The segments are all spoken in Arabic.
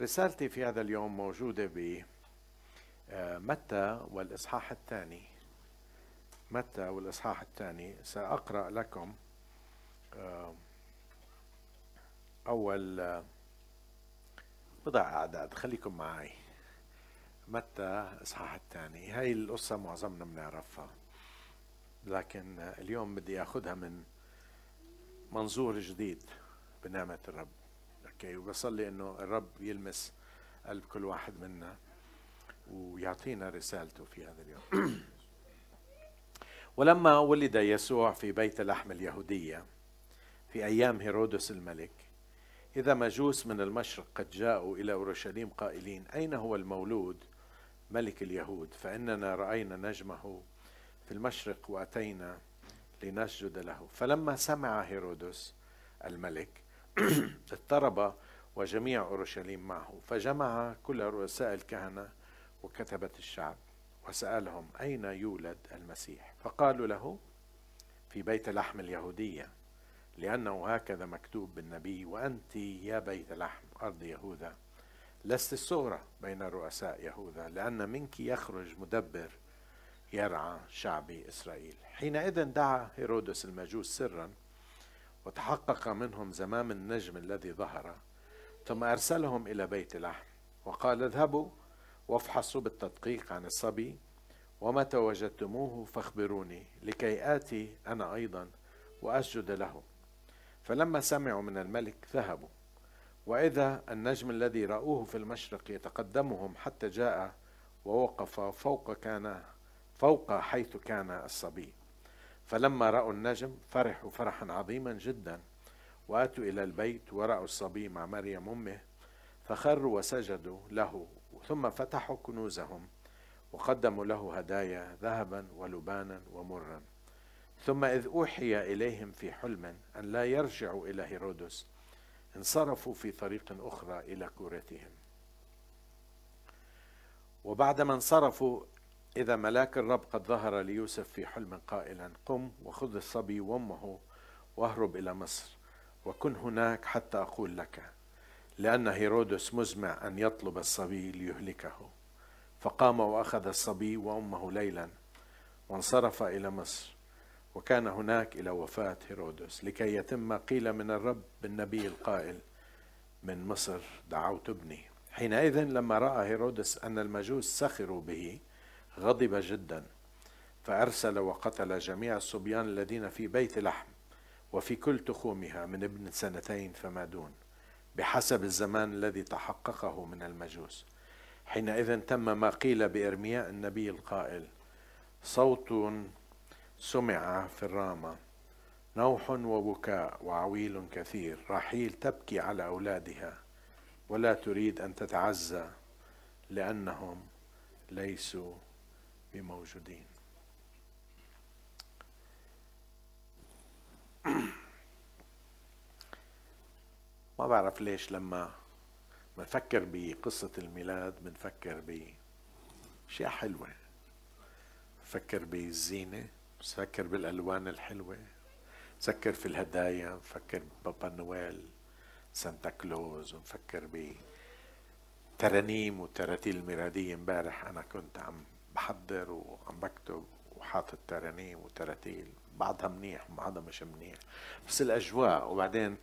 رسالتي في هذا اليوم موجودة ب آه، متى والإصحاح الثاني. متى والإصحاح الثاني. سأقرأ لكم آه، أول آه، بضع أعداد. خليكم معي. متى إصحاح الثاني. هاي القصة معظمنا بنعرفها. لكن اليوم بدي أخذها من منظور جديد بنعمة الرب. أوكي وبصلي إنه الرب يلمس قلب كل واحد منا ويعطينا رسالته في هذا اليوم. ولما ولد يسوع في بيت لحم اليهودية في أيام هيرودس الملك إذا مجوس من المشرق قد جاءوا إلى أورشليم قائلين أين هو المولود ملك اليهود؟ فإننا رأينا نجمه في المشرق وأتينا لنسجد له. فلما سمع هيرودس الملك اضطرب وجميع أورشليم معه فجمع كل رؤساء الكهنة وكتبة الشعب وسألهم أين يولد المسيح فقالوا له في بيت لحم اليهودية لأنه هكذا مكتوب بالنبي وأنت يا بيت لحم أرض يهوذا لست الصغرى بين رؤساء يهوذا لأن منك يخرج مدبر يرعى شعب إسرائيل حينئذ دعا هيرودس المجوس سرا وتحقق منهم زمام النجم الذي ظهر ثم أرسلهم إلى بيت لحم. وقال اذهبوا وافحصوا بالتدقيق عن الصبي ومتى وجدتموه فاخبروني لكي آتي أنا أيضا وأسجد له. فلما سمعوا من الملك ذهبوا. وإذا النجم الذي رأوه في المشرق يتقدمهم حتى جاء ووقف فوق كان فوق حيث كان الصبي. فلما رأوا النجم فرحوا فرحا عظيما جدا وأتوا إلى البيت ورأوا الصبي مع مريم أمه فخروا وسجدوا له ثم فتحوا كنوزهم وقدموا له هدايا ذهبا ولبانا ومرا. ثم إذ أوحي إليهم في حلم أن لا يرجعوا إلى هيرودس انصرفوا في طريق أخرى إلى كورتهم. وبعدما انصرفوا إذا ملاك الرب قد ظهر ليوسف في حلم قائلا قم وخذ الصبي وأمه واهرب إلى مصر وكن هناك حتى أقول لك لأن هيرودس مزمع أن يطلب الصبي ليهلكه. فقام وأخذ الصبي وأمه ليلا وانصرف إلى مصر وكان هناك إلى وفاة هيرودس لكي يتم ما قيل من الرب بالنبي القائل من مصر دعوت ابني. حينئذ لما رأى هيرودس أن المجوس سخروا به غضب جدا فأرسل وقتل جميع الصبيان الذين في بيت لحم وفي كل تخومها من ابن سنتين فما دون بحسب الزمان الذي تحققه من المجوس. حينئذ تم ما قيل بإرمياء النبي القائل صوت سمع في الرامة نوح وبكاء وعويل كثير رحيل تبكي على أولادها ولا تريد أن تتعزى لأنهم ليسوا بموجودين ما بعرف ليش لما بنفكر بقصة الميلاد بنفكر بأشياء حلوة. بنفكر بالزينة بنفكر بالألوان الحلوة بنفكر في الهدايا بنفكر بابا نويل سانتا كلوز ونفكر بترانيم وتراتيل الميلادية امبارح أنا كنت عم بحضر وعم بكتب وحاطط ترانيم وتراتيل بعضها منيح وبعضها مش منيح. بس الأجواء وبعدين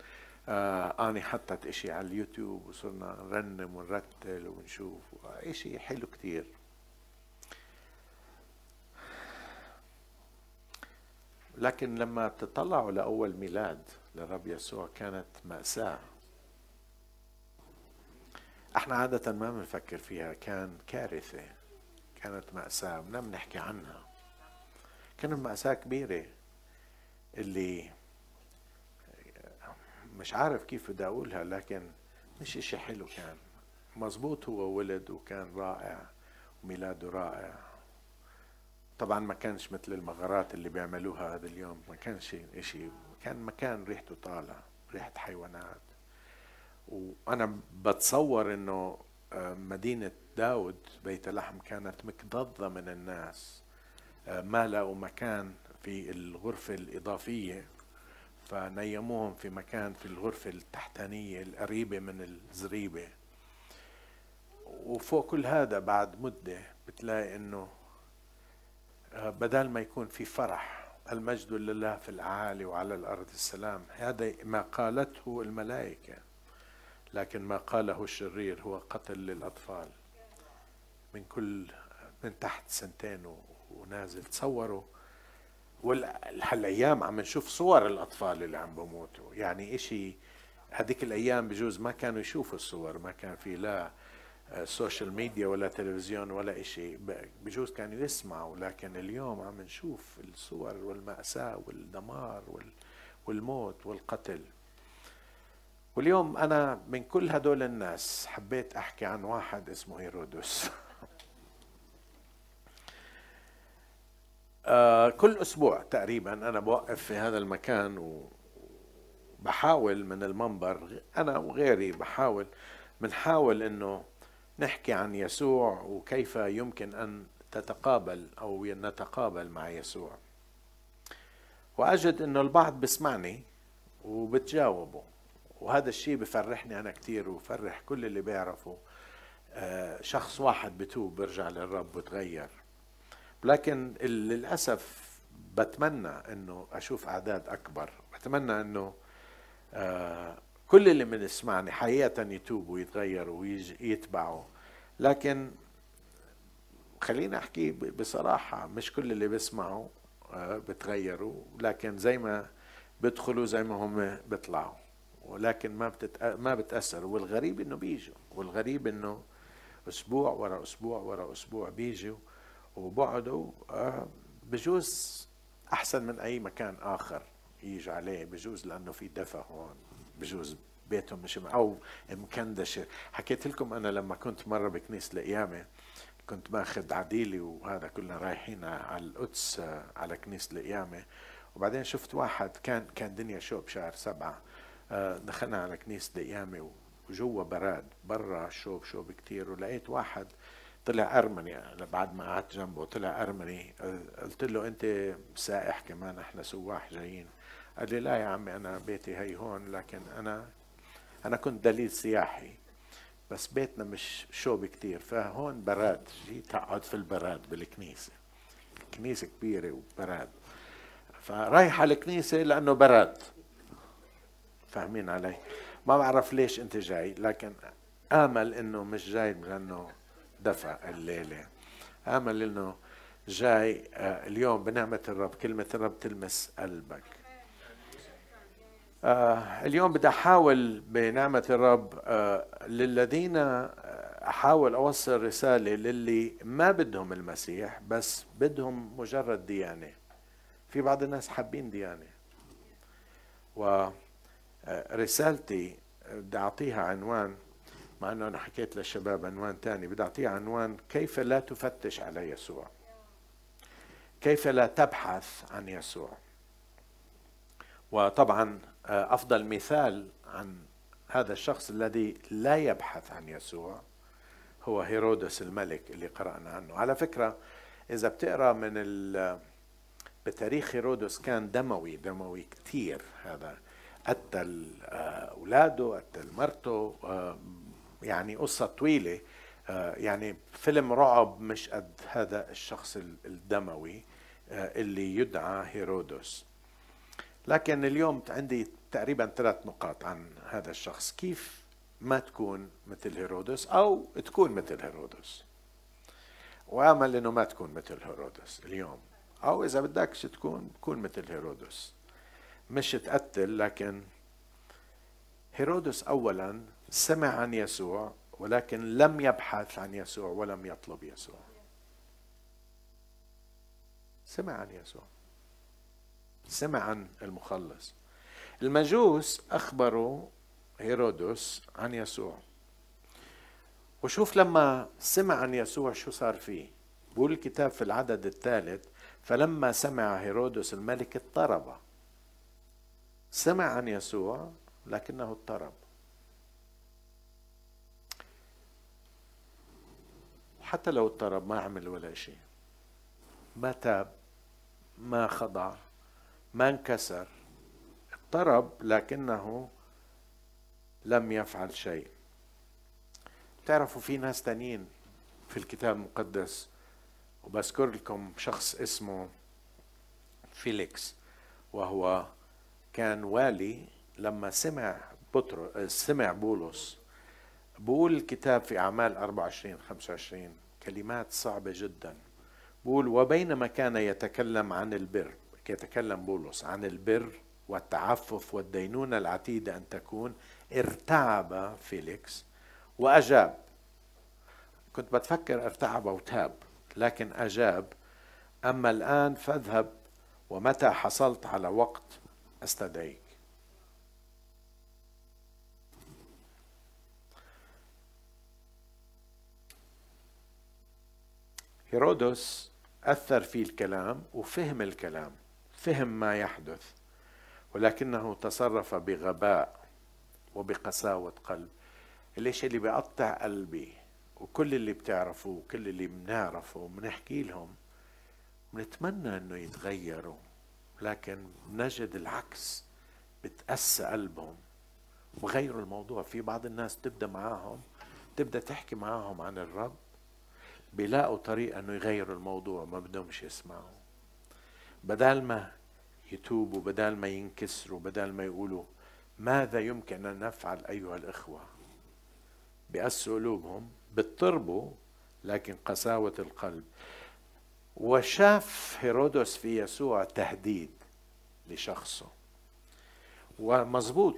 آه أنا حطيت إشي على اليوتيوب وصرنا نرنم ونرتل ونشوف إشي حلو كتير. لكن لما تطلعوا لأول ميلاد للرب يسوع كانت مأساة. إحنا عادة ما بنفكر فيها كان كارثة. كانت مأساة بدنا بنحكي عنها. كانت مأساة كبيرة. اللي مش عارف كيف بدي أقولها لكن مش إشي حلو كان. مزبوط هو ولد وكان رائع وميلاده رائع. طبعا ما كانش مثل المغارات اللي بيعملوها هذا اليوم. ما كانش إشي كان مكان ريحته طالع ريحة حيوانات. وأنا بتصور إنه آه، مدينة داود بيت لحم كانت مكتظة من الناس. آه، ما لقوا مكان في الغرفة الإضافية فنيموهم في مكان في الغرفة التحتانية القريبة من الزريبة. وفوق كل هذا بعد مدة بتلاقي إنه آه، بدل ما يكون في فرح المجد لله في الأعالي وعلى الأرض السلام. هذا ما قالته الملائكة لكن ما قاله الشرير هو قتل للأطفال. من كل من تحت سنتين ونازل تصوروا وهالايام عم نشوف صور الأطفال اللي عم بموتوا. يعني إشي هذيك الأيام بجوز ما كانوا يشوفوا الصور ما كان في لا social media ولا تلفزيون ولا شيء بجوز كانوا يسمعوا. لكن اليوم عم نشوف الصور والمأساة والدمار والموت والقتل. واليوم أنا من كل هدول الناس حبيت أحكي عن واحد اسمه هيرودس. آه كل أسبوع تقريبا أنا بوقف في هذا المكان وبحاول من المنبر أنا وغيري بحاول بنحاول إنه نحكي عن يسوع وكيف يمكن أن تتقابل أو نتقابل مع يسوع. وأجد إنه البعض بسمعني وبتجاوبه وهذا الشيء بفرحني أنا كثير وفرح كل اللي بيعرفوا. آه، شخص واحد بتوب برجع للرب وتغير. لكن للأسف بتمنى إنه أشوف أعداد أكبر. بتمنى إنه آه، كل اللي بنسمعني حقيقة يتوبوا ويتغيروا ويتبعوا لكن خلينا أحكي بصراحة مش كل اللي بيسمعوا آه، بتغيروا. لكن زي ما بيدخلوا زي ما هم بيطلعوا. ولكن ما بتت... ما بتاثروا والغريب إنه بيجوا. والغريب إنه أسبوع ورا أسبوع ورا أسبوع بيجوا. وبقعدوا آه، بجوز أحسن من أي مكان آخر يجي عليه بجوز لأنه في دفى هون بجوز بيتهم مش أو مكندشة. حكيت لكم أنا لما كنت مرة بكنيسة القيامه كنت باخذ عديلي وهذا كلنا رايحين على القدس على كنيسة القيامه وبعدين شفت واحد كان كان دنيا شو بشهر سبعة آه، دخلنا على كنيسة القيامة وجوا براد برا شوب شوب كتير ولقيت واحد طلع أرمني بعد ما قعدت جنبه طلع أرمني قلت له أنت سائح كمان إحنا سواح جايين. قال لي لا يا عمي أنا بيتي هي هون لكن أنا أنا كنت دليل سياحي بس بيتنا مش شوب كتير فهون براد جيت أقعد في البراد بالكنيسة. الكنيسة كبيرة وبراد. فرايح على الكنيسة لأنه براد. فاهمين علي؟ ما بعرف ليش أنت جاي لكن آمل إنه مش جاي لأنه دفع الليلة. آمل إنه جاي آه، اليوم بنعمة الرب كلمة الرب تلمس قلبك. آه، اليوم بدي أحاول بنعمة الرب آه، للذين أحاول أوصل رسالة للي ما بدهم المسيح بس بدهم مجرد ديانة. في بعض الناس حابين ديانة. ورسالتي بدي أعطيها عنوان. مع إنه أنا حكيت للشباب عنوان ثاني بدي اعطيها عنوان كيف لا تفتش على يسوع؟ كيف لا تبحث عن يسوع؟ وطبعا آه، أفضل مثال عن هذا الشخص الذي لا يبحث عن يسوع هو هيرودس الملك اللي قرأنا عنه. على فكرة إذا بتقرأ من بتاريخ هيرودس كان دموي دموي كثير هذا. قتل آه، أولاده قتل مرته آه، يعني قصة طويلة يعني فيلم رعب مش قد هذا الشخص الدموي اللي يدعى هيرودس. لكن اليوم عندي تقريبا ثلاث نقاط عن هذا الشخص. كيف ما تكون مثل هيرودس أو تكون مثل هيرودس؟ وامل إنه ما تكون مثل هيرودس اليوم أو إذا بدكش تكون كون مثل هيرودس. مش تقتل لكن هيرودس اولا سمع عن يسوع ولكن لم يبحث عن يسوع ولم يطلب يسوع. سمع عن يسوع. سمع عن المخلص. المجوس أخبروا هيرودس عن يسوع. وشوف لما سمع عن يسوع شو صار فيه. بقول الكتاب في العدد الثالث فلما سمع هيرودس الملك اضطرب. سمع عن يسوع لكنه اضطرب. حتى لو اضطرب ما عمل ولا شيء. ما تاب ما خضع ما انكسر اضطرب لكنه لم يفعل شيء. تعرفوا في ناس تانيين في الكتاب المقدس وبذكر لكم شخص اسمه فيليكس وهو كان والي لما سمع بطر سمع بولس. بقول الكتاب في أعمال 24 25 كلمات صعبة جدا. بقول وبينما كان يتكلم عن البر يتكلم بولس عن البر والتعفف والدينونة العتيدة أن تكون ارتعب فيليكس وأجاب. كنت بتفكر ارتعب وتاب لكن أجاب أما الآن فاذهب ومتى حصلت على وقت أستدعيك. هيرودس أثر في الكلام وفهم الكلام فهم ما يحدث ولكنه تصرف بغباء وبقساوة قلب. الاشي اللي بيقطع قلبي وكل اللي بتعرفوه وكل اللي بنعرفه بنحكي لهم؟ بنتمنى إنه يتغيروا لكن نجد العكس بتأسى قلبهم. وغيروا الموضوع في بعض الناس تبدا معاهم تبدا تحكي معاهم عن الرب بيلاقوا طريقة إنه يغيروا الموضوع ما بدهمش يسمعوا. بدل ما يتوبوا بدل ما ينكسروا بدل ما يقولوا ماذا يمكن أن نفعل أيها الإخوة؟ بأسوا قلوبهم بتطربوا لكن قساوة القلب. وشاف هيرودس في يسوع تهديد لشخصه. ومظبوط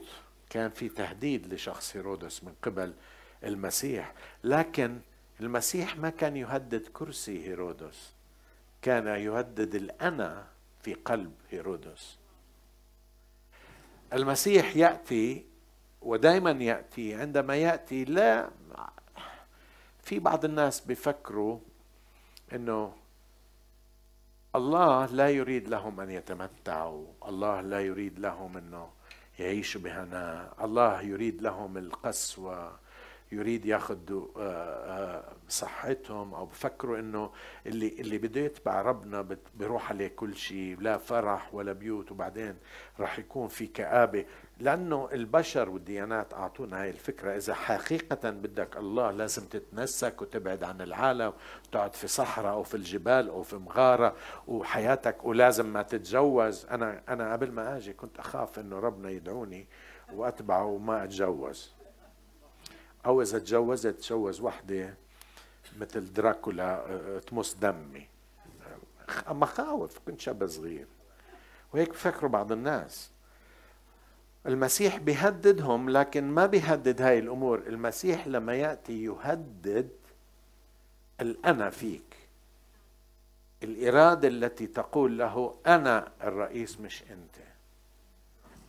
كان في تهديد لشخص هيرودس من قبل المسيح لكن المسيح ما كان يهدد كرسي هيرودس كان يهدد الأنا في قلب هيرودس. المسيح يأتي ودائما يأتي عندما يأتي لا في بعض الناس بيفكروا إنه الله لا يريد لهم أن يتمتعوا الله لا يريد لهم إنه يعيشوا بهناء الله يريد لهم القسوة يريد ياخذ آه، آه، صحتهم أو بفكروا إنه اللي اللي بده يتبع ربنا بيروح عليه كل شيء لا فرح ولا بيوت وبعدين راح يكون في كآبة. لأنه البشر والديانات أعطونا هاي الفكرة. إذا حقيقة بدك الله لازم تتنسك وتبعد عن العالم وتقعد في صحراء أو في الجبال أو في مغارة وحياتك ولازم ما تتجوز. أنا أنا قبل ما آجي كنت أخاف إنه ربنا يدعوني وأتبعه وما أتجوز. أو إذا تجوزت تجوز وحدة مثل دراكولا تمص دمي. مخاوف كنت شاب صغير. وهيك بفكروا بعض الناس. المسيح بيهددهم لكن ما بيهدد هاي الأمور. المسيح لما يأتي يهدد الأنا فيك. الإرادة التي تقول له أنا الرئيس مش أنت.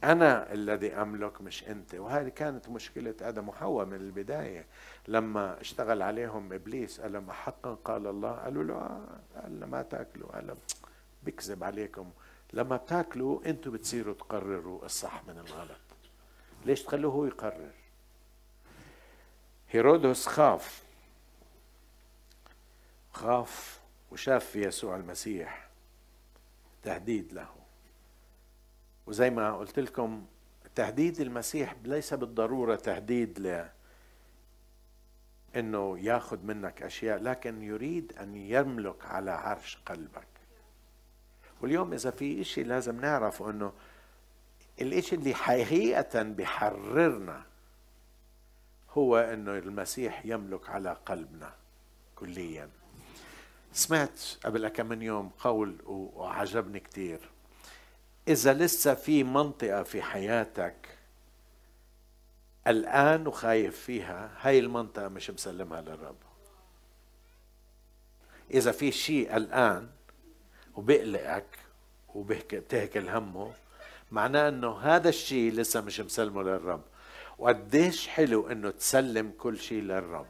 أنا الذي أملك مش أنت. وهذه كانت مشكلة آدم وحواء من البداية. لما اشتغل عليهم إبليس قال لما حقا؟ قال الله. قالوا له آه قال ما تاكلوا. قال بكذب عليكم. لما بتاكلوا أنتم بتصيروا تقرروا الصح من الغلط. ليش تخلوه هو يقرر؟ هيرودس خاف. خاف وشاف في يسوع المسيح تهديد له. وزي ما قلت لكم تهديد المسيح ليس بالضرورة تهديد ل إنه ياخذ منك أشياء لكن يريد أن يملك على عرش قلبك. واليوم إذا في إشي لازم نعرف إنه الإشي اللي حقيقة بحررنا هو إنه المسيح يملك على قلبنا كليا. سمعت قبل كم من يوم قول وعجبني كثير إذا لسه في منطقة في حياتك الآن وخايف فيها هاي المنطقة مش مسلمها للرب. إذا في شيء الآن وبقلقك وبتهكل همه معناه إنه هذا الشيء لسه مش مسلمه للرب. وقديش حلو إنه تسلم كل شيء للرب.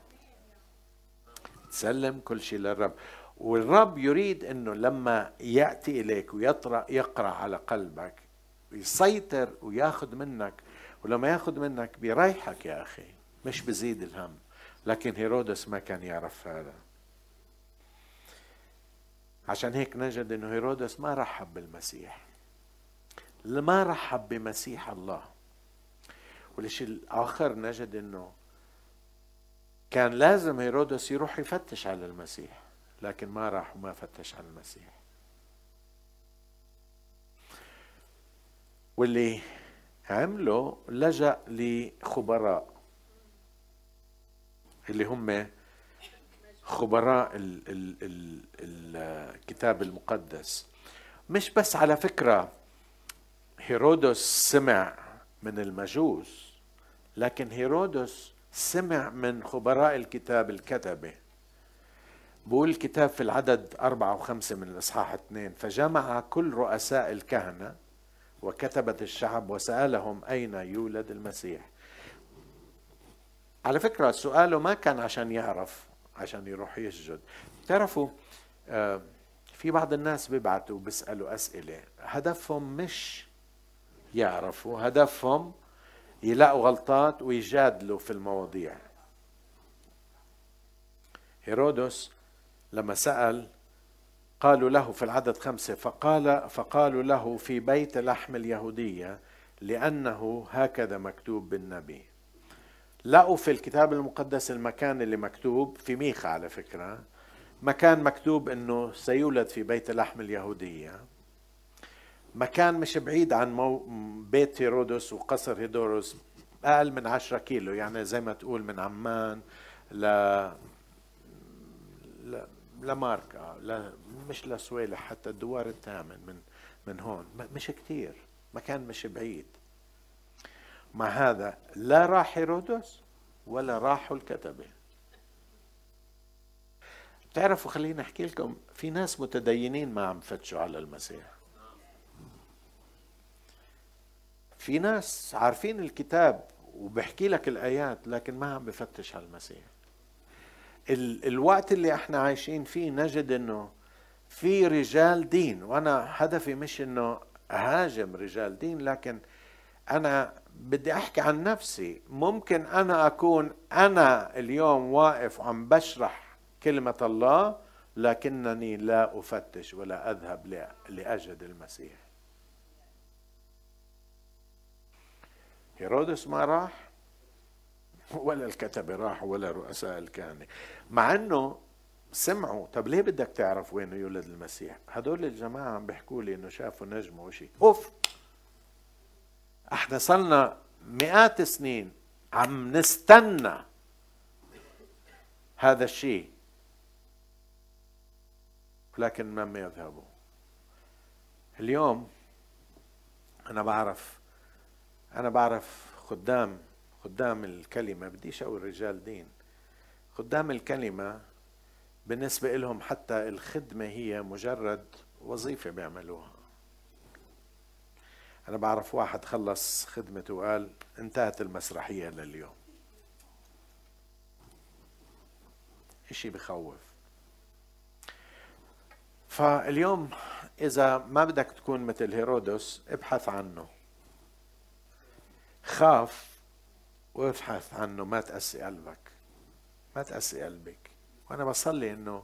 تسلم كل شيء للرب. والرب يريد إنه لما يأتي إليك ويطرا يقرأ على قلبك يسيطر وياخذ منك ولما ياخذ منك بيريحك يا أخي مش بزيد الهم. لكن هيرودس ما كان يعرف هذا. عشان هيك نجد إنه هيرودس ما رحب بالمسيح. ما رحب بمسيح الله. والشيء الآخر نجد إنه كان لازم هيرودس يروح يفتش على المسيح. لكن ما راح وما فتش على المسيح. واللي عمله لجأ لخبراء اللي هم خبراء ال ال ال الكتاب المقدس. مش بس على فكرة هيرودس سمع من المجوس لكن هيرودس سمع من خبراء الكتاب الكتبة. بقول الكتاب في العدد أربعة وخمسة من الإصحاح اثنين فجمع كل رؤساء الكهنة وكتبة الشعب وسألهم أين يولد المسيح. على فكرة سؤاله ما كان عشان يعرف عشان يروح يسجد. تعرفوا آه، في بعض الناس بيبعتوا بيسألوا أسئلة هدفهم مش يعرفوا هدفهم يلاقوا غلطات ويجادلوا في المواضيع. هيرودس لما سأل قالوا له في العدد خمسة فقال فقالوا له في بيت لحم اليهودية لأنه هكذا مكتوب بالنبي. لقوا في الكتاب المقدس المكان اللي مكتوب في ميخا على فكرة. مكان مكتوب إنه سيولد في بيت لحم اليهودية. مكان مش بعيد عن مو بيت هيرودس وقصر هيدورس أقل من عشرة كيلو يعني زي ما تقول من عمان ل لماركا ل... مش لسويلح حتى الدوار الثامن من من هون. مش كثير مكان مش بعيد. مع هذا لا راح هيرودس ولا راحوا الكتبه بتعرفوا خليني أحكي لكم في ناس متدينين ما عم فتشوا على المسيح. في ناس عارفين الكتاب وبحكي لك الآيات لكن ما عم بفتش على المسيح. ال الوقت اللي إحنا عايشين فيه نجد انه في رجال دين وأنا هدفي مش انه اهاجم رجال دين لكن أنا بدي احكي عن نفسي. ممكن أنا اكون أنا اليوم واقف وعم بشرح كلمة الله لكنني لا افتش ولا اذهب لأجد المسيح. هيرودس ما راح؟ ولا الكتبه راحوا ولا رؤساء الكهنة. مع إنه سمعوا طب ليه بدك تعرف وين يولد المسيح؟ هدول الجماعة عم بيحكوا لي إنه شافوا نجم وشيء أوف! إحنا صلنا مئات السنين عم نستنى هذا الشيء لكن لم يذهبوا. اليوم أنا بعرف أنا بعرف خدام خدام الكلمة بديش أقول رجال دين. خدام الكلمة بالنسبة لهم حتى الخدمة هي مجرد وظيفة بيعملوها. أنا بعرف واحد خلص خدمته وقال انتهت المسرحية لليوم. إشي بخوف. فاليوم إذا ما بدك تكون مثل هيرودس ابحث عنه. خاف وابحث عنه ما تقسي قلبك. ما تقسي قلبك. وأنا بصلي إنه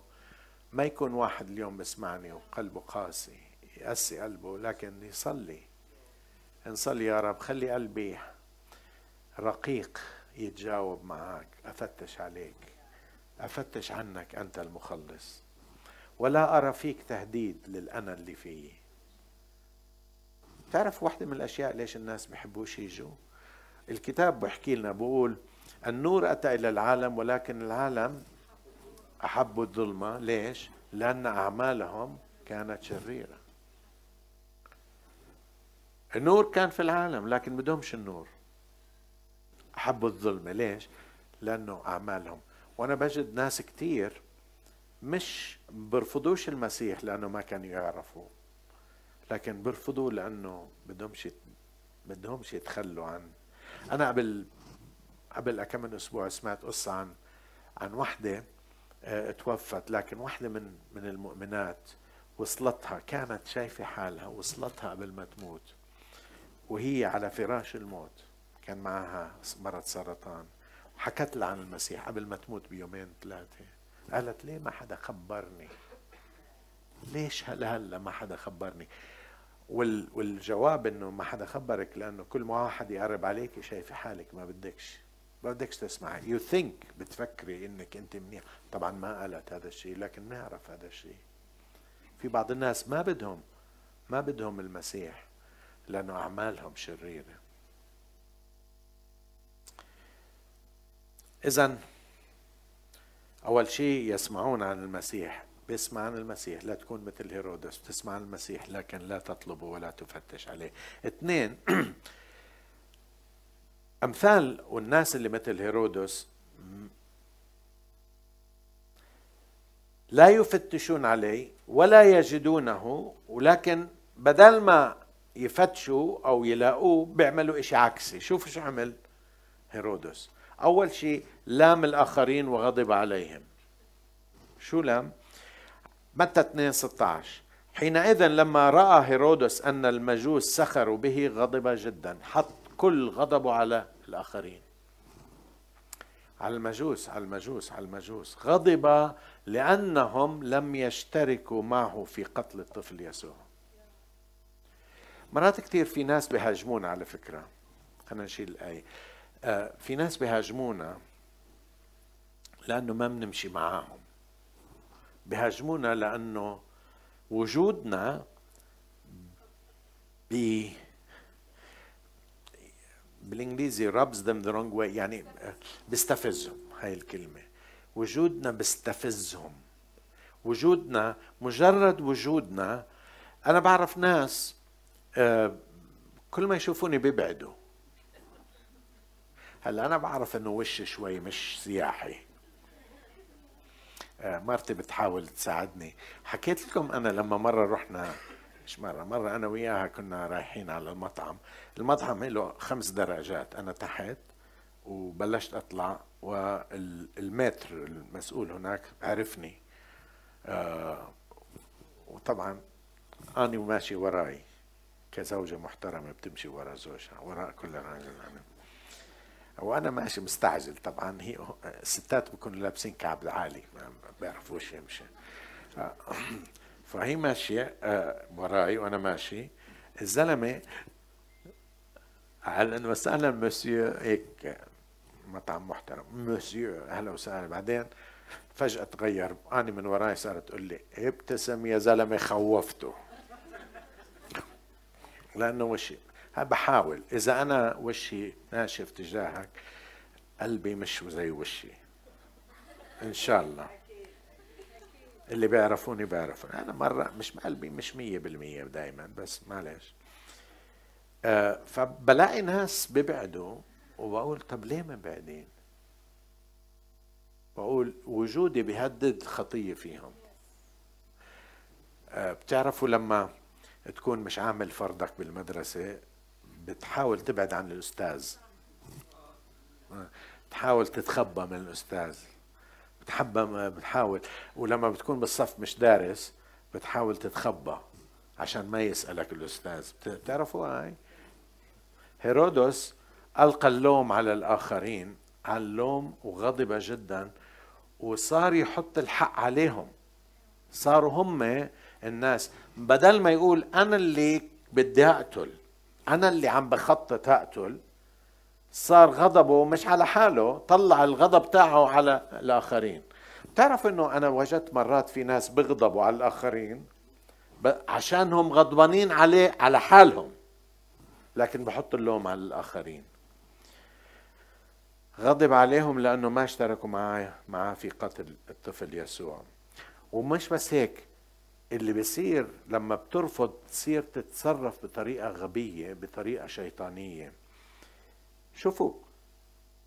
ما يكون واحد اليوم بسمعني وقلبه قاسي يقسي قلبه لكن يصلي. نصلي يا رب خلي قلبي رقيق يتجاوب معك. أفتش عليك. أفتش عنك أنت المخلص. ولا أرى فيك تهديد للأنا اللي فيي تعرف واحدة من الأشياء ليش الناس بحبوش يجوا؟ الكتاب بحكي لنا بقول النور أتى إلى العالم ولكن العالم احبوا الظلمة. ليش؟ لأن أعمالهم كانت شريرة. النور كان في العالم لكن بدهمش النور. حبوا الظلمة. ليش؟ لأنه أعمالهم. وأنا بجد ناس كتير مش برفضوش المسيح لأنه ما كانوا يعرفوا لكن برفضوه لأنه بدهمش بدهمش يتخلوا عن أنا قبل قبل كم من أسبوع سمعت قصة عن عن وحدة آه توفت لكن وحدة من من المؤمنات وصلتها كانت شايفة حالها وصلتها قبل ما تموت وهي على فراش الموت كان معها مرض سرطان حكت لها عن المسيح قبل ما تموت بيومين ثلاثة قالت ليه ما حدا خبرني؟ ليش هلا هلا ما حدا خبرني؟ والجواب إنه ما حدا خبرك لأنه كل ما واحد يقرب عليك شايفه حالك ما بدكش. بدكش تسمعي يو ثينك بتفكري إنك أنت منيح. طبعا ما قالت هذا الشيء لكن نعرف هذا الشيء. في بعض الناس ما بدهم ما بدهم المسيح لأنه أعمالهم شريرة. اذا أول شيء يسمعون عن المسيح. بيسمع عن المسيح لا تكون مثل هيرودس تسمع عن المسيح لكن لا تطلبه ولا تفتش عليه. اثنين أمثال والناس اللي مثل هيرودس لا يفتشون عليه ولا يجدونه ولكن بدل ما يفتشوا أو يلاقوه بيعملوا إشي عكسي. شوفوا شو عمل هيرودس. أول شيء لام الآخرين وغضب عليهم. شو لام؟ متى 2 16 حينئذ لما رأى هيرودس أن المجوس سخروا به غضب جدا حط كل غضبه على الآخرين. على المجوس على المجوس على المجوس. غضب لأنهم لم يشتركوا معه في قتل الطفل يسوع. مرات كثير في ناس بيهاجمونا على فكرة. خلينا نشيل الآية. آه في ناس بيهاجمونا لأنه ما بنمشي معاهم. بيهاجمونا لأنه وجودنا ب بالإنجليزي rubs them the wrong way يعني بيستفزهم هاي الكلمة. وجودنا بيستفزهم وجودنا مجرد وجودنا أنا بعرف ناس آه، كل ما يشوفوني بيبعدوا. هلا أنا بعرف إنه وشي شوي مش سياحي. مرتي بتحاول تساعدني. حكيت لكم أنا لما مرة رحنا مش مرة مرة أنا وياها كنا رايحين على المطعم. المطعم له خمس درجات. أنا تحت وبلشت أطلع والمتر المسؤول هناك عرفني. آه وطبعا أنا ماشي وراي كزوجة محترمة بتمشي ورا زوجها وراء كل راجل أنا وأنا ماشي مستعجل طبعا. هي الستات بيكونوا لابسين كعب عالي ما بيعرفوش يمشي. فهي ماشية آه، وراي وأنا ماشي. الزلمة أهلا وسهلا مسيو هيك مطعم محترم. مسيو أهلا وسهلا. بعدين فجأة تغير أنا من وراي صارت تقول لي ابتسم يا زلمة خوفته لأنه وشي. بحاول. إذا أنا وشي ناشف تجاهك قلبي مش زي وشي. إن شاء الله. اللي بيعرفوني بيعرفوني. أنا مرة مش بقلبي مش مية بالمية دائما بس معلش. آه فبلاقي ناس بيبعدوا وبقول طب ليه مبعدين بقول وجودي بيهدد خطية فيهم. آه بتعرفوا لما تكون مش عامل فرضك بالمدرسة بتحاول تبعد عن الأستاذ. آه، تحاول تتخبى من الأستاذ. بتحبى بتحاول ولما بتكون بالصف مش دارس بتحاول تتخبى عشان ما يسألك الأستاذ. بتعرفوا هاي هيرودس ألقى اللوم على الآخرين على اللوم وغضب جدا وصار يحط الحق عليهم. صاروا هم الناس. بدل ما يقول أنا اللي بدي أقتل أنا اللي عم بخطط أقتل صار غضبه مش على حاله طلع الغضب تاعه على الآخرين. تعرف إنه أنا وجدت مرات في ناس بيغضبوا على الآخرين؟ عشانهم غضبانين عليه على حالهم. لكن بحط اللوم على الآخرين. غضب عليهم لأنه ما اشتركوا معاه معاه في قتل الطفل يسوع. ومش بس هيك اللي بيصير لما بترفض تصير تتصرف بطريقة غبية بطريقة شيطانية. شوفوا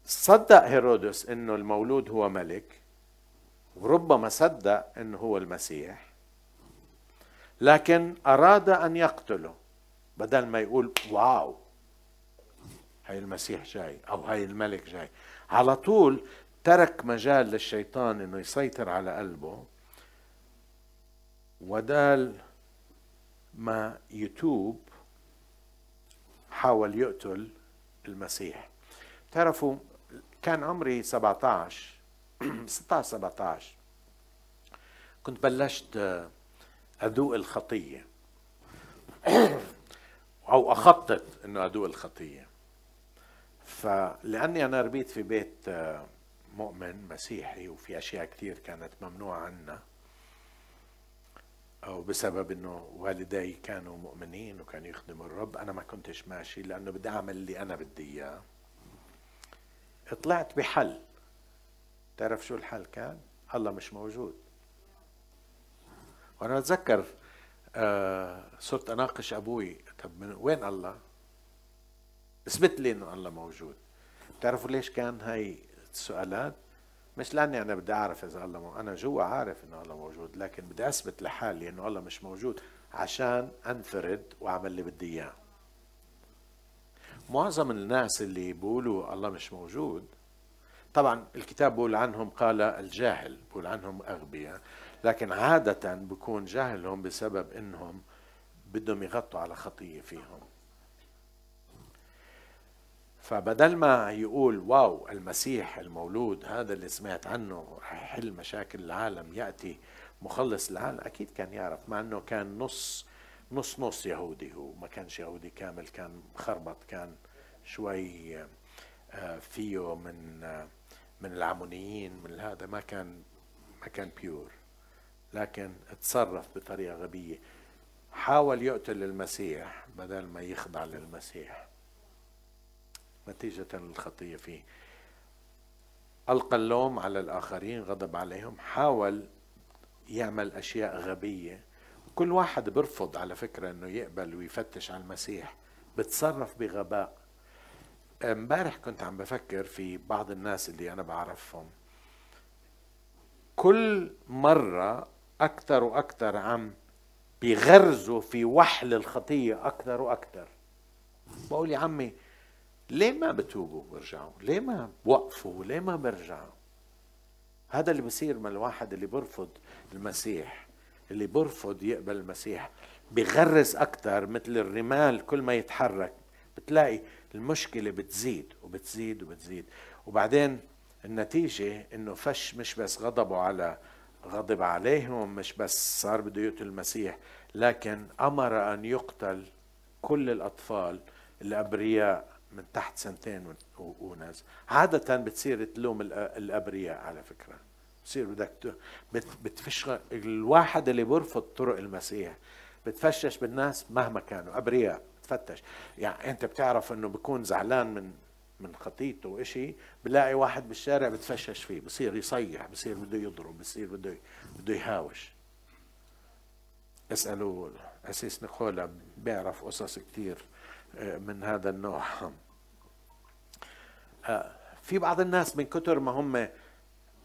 صدق هيرودس إنه المولود هو ملك وربما صدق إنه هو المسيح لكن أراد أن يقتله بدل ما يقول واو هاي المسيح جاي أو هاي الملك جاي. على طول ترك مجال للشيطان إنه يسيطر على قلبه. ودال ما يتوب حاول يقتل المسيح. تعرفوا كان عمري 17 16 17 كنت بلشت أذوق الخطية. أو أخطط أنه أذوق الخطية. فلاني أنا ربيت في بيت آه، مؤمن مسيحي وفي أشياء كثير كانت ممنوعة عنا. أو بسبب إنه والدي كانوا مؤمنين وكانوا يخدموا الرب أنا ما كنتش ماشي لأنه بدي أعمل اللي أنا بدي إياه. طلعت بحل. تعرف شو الحل كان؟ الله مش موجود. وأنا أتذكر آه صرت أناقش أبوي طب من وين الله؟ اثبت لي إنه الله موجود. بتعرفوا ليش كان هاي السؤالات؟ مش لأني أنا بدي أعرف إذا الله موجود. أنا جوا عارف إنه الله موجود لكن بدي أثبت لحالي إنه الله مش موجود عشان أنفرد وأعمل اللي بدي إياه معظم الناس اللي بيقولوا الله مش موجود طبعا الكتاب بيقول عنهم قال الجاهل بيقول عنهم أغبياء لكن عادة بكون جاهلهم بسبب إنهم بدهم يغطوا على خطية فيهم فبدل ما يقول واو المسيح المولود هذا اللي سمعت عنه يحل مشاكل العالم يأتي مخلص العالم أكيد كان يعرف مع إنه كان نص نص نص يهودي هو ما كانش يهودي كامل كان مخربط كان شوي آه، فيه من آه، من العمونيين من هذا ما كان ما كان بيور لكن تصرف بطريقة غبية. حاول يقتل المسيح بدل ما يخضع للمسيح. نتيجة للخطية فيه. ألقى اللوم على الآخرين غضب عليهم حاول يعمل أشياء غبية. كل واحد بيرفض على فكرة أنه يقبل ويفتش على المسيح بتصرف بغباء. امبارح كنت عم بفكر في بعض الناس اللي أنا بعرفهم. كل مرة أكثر وأكثر عم بيغرزوا في وحل الخطية أكثر وأكثر. بقول يا عمي ليه ما بتوبوا وبرجعوا؟ ليه ما بوقفوا ليه ما برجعوا؟ هذا اللي بصير من الواحد اللي برفض المسيح اللي برفض يقبل المسيح بغرز أكثر مثل الرمال كل ما يتحرك. بتلاقي المشكلة بتزيد وبتزيد وبتزيد. وبعدين النتيجة إنه فش مش بس غضبوا على غضب عليهم مش بس صار بده يقتل المسيح لكن أمر أن يقتل كل الأطفال الأبرياء من تحت سنتين وناس. عادة بتصير تلوم الأبرياء على فكرة. بتصير بدك بتفش الواحد اللي بيرفض طرق المسيح. بتفشش بالناس مهما كانوا. أبرياء تفتش يعني أنت بتعرف إنه بكون زعلان من من خطيته وإشي بلاقي واحد بالشارع بتفشش فيه. بصير يصيح بصير بده يضرب بصير بده بده يهاوش. اسألوا أسيس نيكولا بيعرف قصص كتير. من هذا النوع. آه، في بعض الناس من كتر ما هم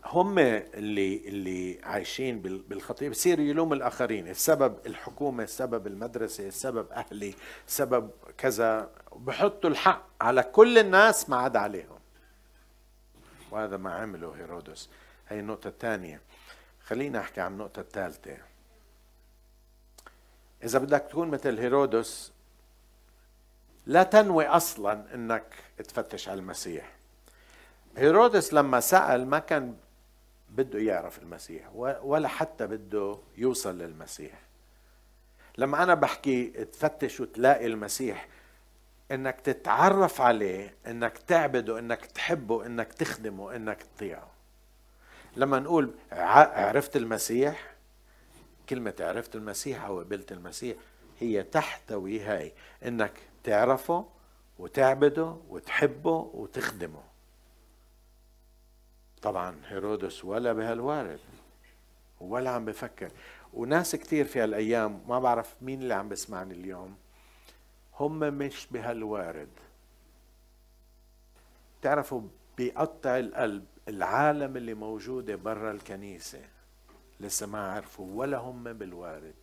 هم اللي اللي عايشين بالخطيه بصير يلوم الآخرين. السبب الحكومة السبب المدرسة السبب أهلي سبب كذا بحطوا الحق على كل الناس ما عدا عليهم. وهذا ما عمله هيرودس. هي النقطة الثانية. خلينا أحكي عن النقطة الثالثة. إذا بدك تكون مثل هيرودس لا تنوي أصلا إنك تفتش على المسيح. هيرودس لما سأل ما كان بده يعرف المسيح ولا حتى بده يوصل للمسيح. لما أنا بحكي تفتش وتلاقي المسيح إنك تتعرف عليه إنك تعبده إنك تحبه إنك تخدمه إنك تطيعه. لما نقول عرفت المسيح كلمة عرفت المسيح أو قبلت المسيح هي تحتوي هاي إنك تعرفه وتعبده وتحبه وتخدمه. طبعا هيرودس ولا بهالوارد ولا عم بفكر. وناس كثير في هالأيام ما بعرف مين اللي عم بسمعني اليوم هم مش بهالوارد. تعرفوا بيقطع القلب العالم اللي موجودة برا الكنيسة. لسه ما عرفوا ولا هم بالوارد.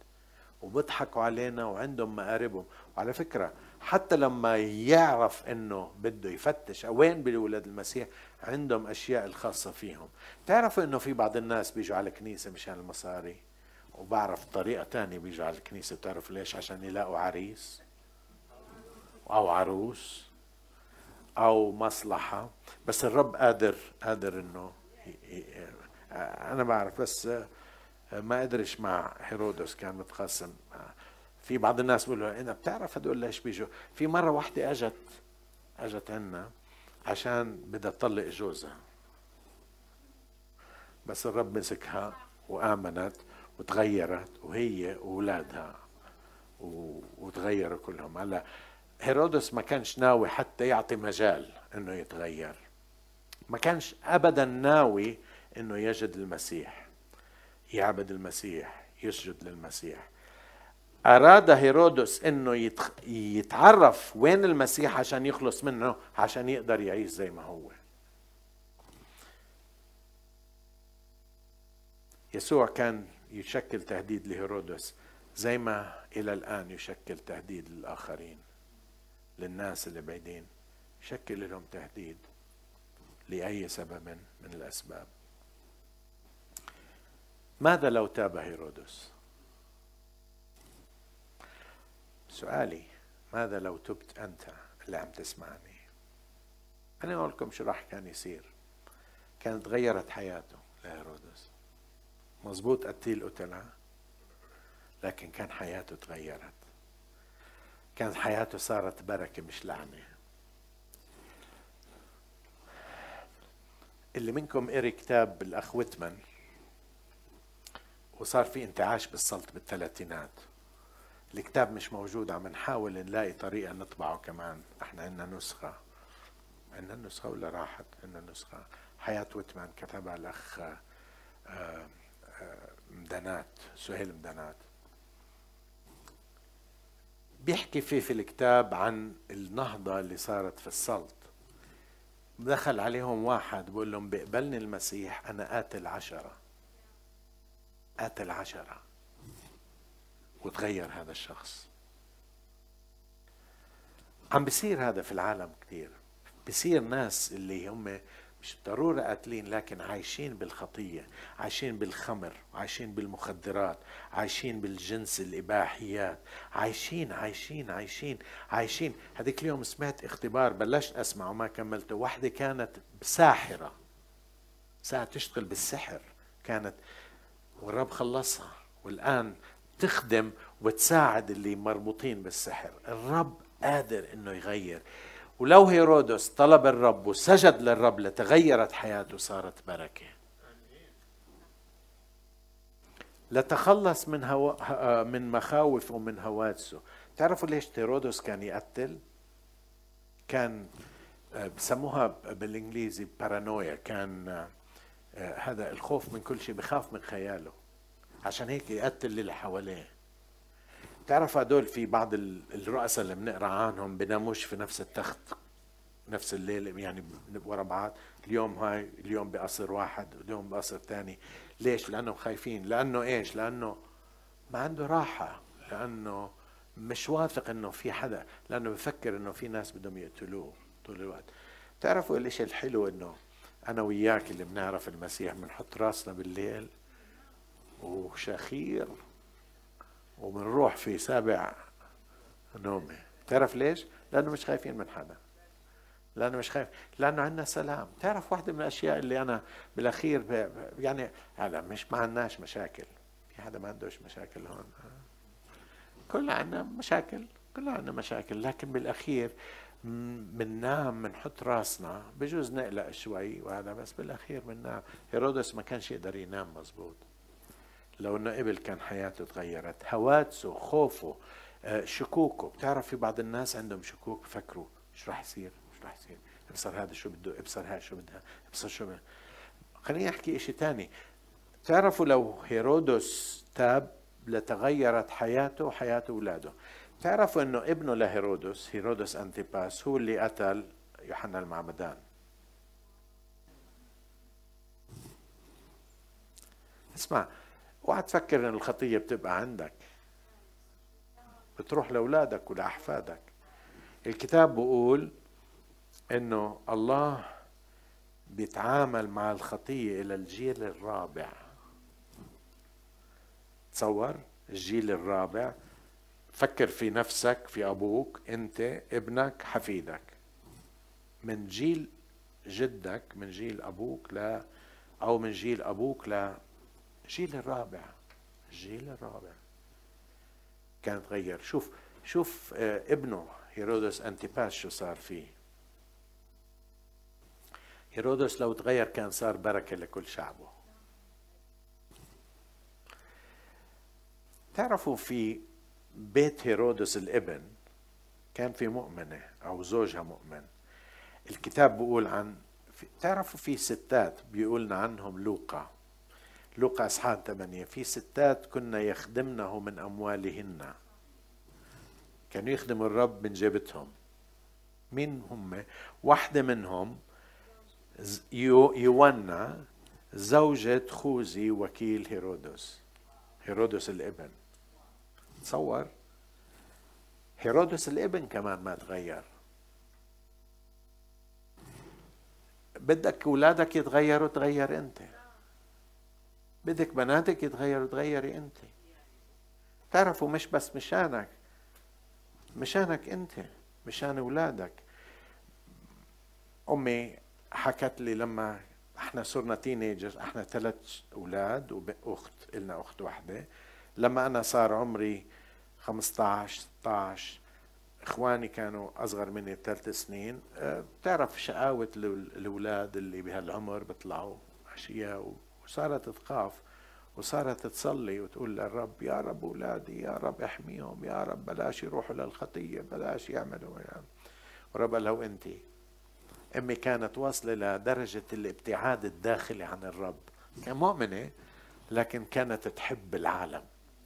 وبيضحكوا علينا وعندهم مقاربهم. وعلى فكرة حتى لما يعرف إنه بده يفتش وين بولاد المسيح عندهم أشياء الخاصة فيهم. تعرفوا إنه في بعض الناس بيجوا على الكنيسة مشان المصاري؟ وبعرف طريقة تانية بيجوا على الكنيسة. بتعرف ليش؟ عشان يلاقوا عريس أو عروس أو مصلحة. بس الرب قادر قادر إنه أنا بعرف بس ما قدرش مع هيرودس كان متقسم في بعض الناس بيقولوا انت بتعرف هدول ليش بيجوا؟ في مرة واحدة أجت أجت عنا عشان بدها تطلق جوزها. بس الرب مسكها وآمنت وتغيرت وهي وأولادها وتغيروا كلهم. هلا هيرودس ما كانش ناوي حتى يعطي مجال إنه يتغير. ما كانش ابدا ناوي إنه يجد المسيح يعبد المسيح يسجد للمسيح. أراد هيرودس إنه يتعرف وين المسيح عشان يخلص منه عشان يقدر يعيش زي ما هو. يسوع كان يشكل تهديد لهيرودس زي ما إلى الآن يشكل تهديد للآخرين للناس اللي بعيدين. يشكل لهم تهديد لأي سبب من الأسباب. ماذا لو تاب هيرودس؟ سؤالي ماذا لو تبت أنت اللي عم تسمعني؟ أنا أقول لكم شو راح كان يصير. كانت تغيرت حياته لهيرودس. مزبوط قتيل قتلها لكن كان حياته تغيرت. كانت حياته صارت بركة مش لعنة. اللي منكم قري كتاب الأخ ويتمان وصار في انتعاش بالسلط بالثلاثينات. الكتاب مش موجود عم نحاول نلاقي طريقة نطبعه كمان. إحنا عندنا نسخة. عندنا نسخة ولا راحت؟ عندنا نسخة. حياة ويتمان كتبها الأخ آه، آه، مدانات سهيل مدانات بيحكي فيه في الكتاب عن النهضة اللي صارت في السلط. دخل عليهم واحد بقول لهم بيقبلني المسيح أنا قاتل عشرة قاتل عشرة وتغير هذا الشخص. عم بيصير هذا في العالم كثير. بصير ناس اللي هم مش ضرورة قاتلين لكن عايشين بالخطية عايشين بالخمر عايشين بالمخدرات عايشين بالجنس الإباحيات عايشين عايشين عايشين عايشين. هذيك اليوم سمعت اختبار بلشت أسمع وما كملته واحدة كانت ساحرة ساعة تشتغل بالسحر كانت والرب خلصها. والآن تخدم وتساعد اللي مربوطين بالسحر. الرب قادر إنه يغير. ولو هيرودس طلب الرب وسجد للرب لتغيرت حياته صارت بركة. لتخلص من هو من مخاوف ومن هواجسه تعرفوا ليش هيرودس كان يقتل؟ كان بسموها بالإنجليزي بارانويا كان هذا الخوف من كل شيء بخاف من خياله. عشان هيك يقتل اللي حواليه. تعرف هدول في بعض الرؤساء اللي بنقرأ عنهم بناموش في نفس التخت نفس الليل يعني ورا بعض. اليوم هاي اليوم بقصر واحد اليوم بقصر ثاني ليش؟ لأنه خايفين. لأنه إيش؟ لأنه ما عنده راحة. لأنه مش واثق إنه في حدا. لأنه بفكر إنه في ناس بدهم يقتلوه طول الوقت. بتعرفوا الإشي الحلو إنه أنا وياك اللي بنعرف المسيح بنحط راسنا بالليل وشخير وبنروح في سابع نومه تعرف ليش؟ لأنه مش خايفين من حدا. لأنه مش خايف. لأنه عندنا سلام. تعرف واحدة من الأشياء اللي أنا بالأخير يعني هذا مش ما عندناش مشاكل. في حدا ما عندوش مشاكل هون؟ كلنا عندنا مشاكل. كلنا عندنا مشاكل. لكن بالأخير بننام بنحط راسنا. بجوز نقلق شوي وهذا بس بالأخير بننام. هيرودس ما كانش يقدر ينام مزبوط لو إنه قبل كان حياته تغيرت هواجسه خوفه آه، شكوكه. بتعرف في بعض الناس عندهم شكوك بفكروا إيش راح يصير إيش راح يصير ابصر هذا شو بده ابصر هذا شو بدها ابصر شو بدها. خليني أحكي شيء ثاني تعرفوا لو هيرودس تاب لتغيرت حياته وحياة أولاده. تعرفوا إنه ابنه لهيرودس هيرودس أنتيباس هو اللي قتل يوحنا المعمدان. اسمع اوعى تفكر إن الخطية بتبقى عندك. بتروح لأولادك ولأحفادك. الكتاب بيقول إنه الله بيتعامل مع الخطية إلى الجيل الرابع. تصور؟ الجيل الرابع. فكر في نفسك في أبوك أنت ابنك حفيدك. من جيل جدك من جيل أبوك لا أو من جيل أبوك لا. الجيل الرابع. الجيل الرابع. كان تغير. شوف شوف آه، ابنه هيرودس أنتيباس شو صار فيه. هيرودس لو تغير كان صار بركة لكل شعبه. تعرفوا في بيت هيرودس الابن كان في مؤمنة أو زوجها مؤمن. الكتاب بيقول عن تعرفوا في ستات بيقولنا عنهم لوقا. لوقا اصحاب ثمانية. في ستات كنا يخدمنه من أموالهن. كانوا يخدموا الرب من جيبتهم. مين هم؟ واحدة منهم يونا زوجة خوزي وكيل هيرودس. هيرودس الإبن. تصور؟ هيرودس الإبن كمان ما تغير. بدك أولادك يتغيروا تغير أنت. بدك بناتك يتغيروا تغيري انت. تعرفوا مش بس مشانك مشانك انت مشان اولادك. امي حكت لي لما إحنا صرنا تينيجر إحنا ثلاث أولاد واخت لنا اخت واحدة لما أنا صار عمري 15 16 إخواني كانوا أصغر مني بثلاث سنين. أه، بتعرف شقاوة الأولاد اللي بهالعمر بيطلعوا أشياء وصارت تخاف وصارت تصلي وتقول للرب يا رب أولادي يا رب أحميهم يا رب بلاش يروحوا للخطية بلاش يعملوا يعني. ورب قال له أنت أمي كانت واصلة لدرجة الابتعاد الداخلي عن الرب. كمؤمنه لكن كانت تحب العالم.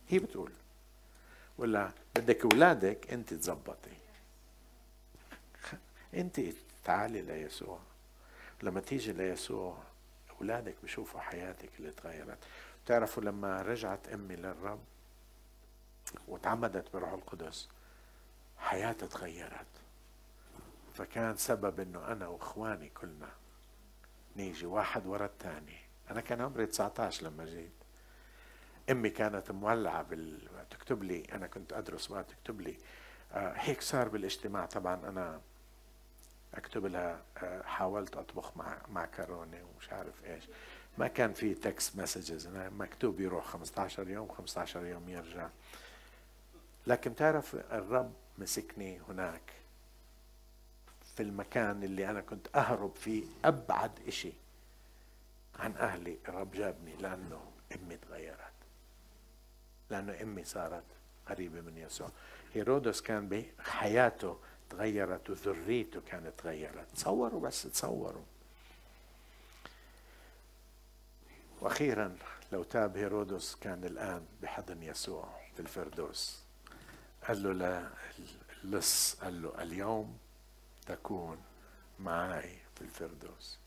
هي بتقول ولا بدك أولادك أنت تزبطي. أنت تعالي ليسوع. لما تيجي ليسوع أولادك بشوفوا حياتك اللي تغيرت. بتعرفوا لما رجعت أمي للرب وتعمدت بروح القدس حياتها تغيرت. فكان سبب إنه أنا وإخواني كلنا نيجي واحد ورا الثاني. أنا كان عمري 19 لما جيت. أمي كانت مولعة بال... تكتب لي أنا كنت أدرس ما تكتب لي. آه هيك صار بالاجتماع. طبعا أنا اكتب لها آه حاولت اطبخ مع معكرونه ومش عارف إيش. ما كان في text messages مكتوب يروح 15 يوم 15 يوم يرجع. لكن تعرف الرب مسكني هناك في المكان اللي أنا كنت أهرب فيه أبعد إشي عن أهلي. الرب جابني لأنه أمي تغيرت لأنه أمي صارت قريبة من يسوع. هيرودس كان بحياته تغيرت وذريته كانت تغيرت. تصوروا بس تصوروا. وأخيرا لو تاب هيرودس كان الآن بحضن يسوع في الفردوس. قال له للص قال له اليوم تكون معي في الفردوس.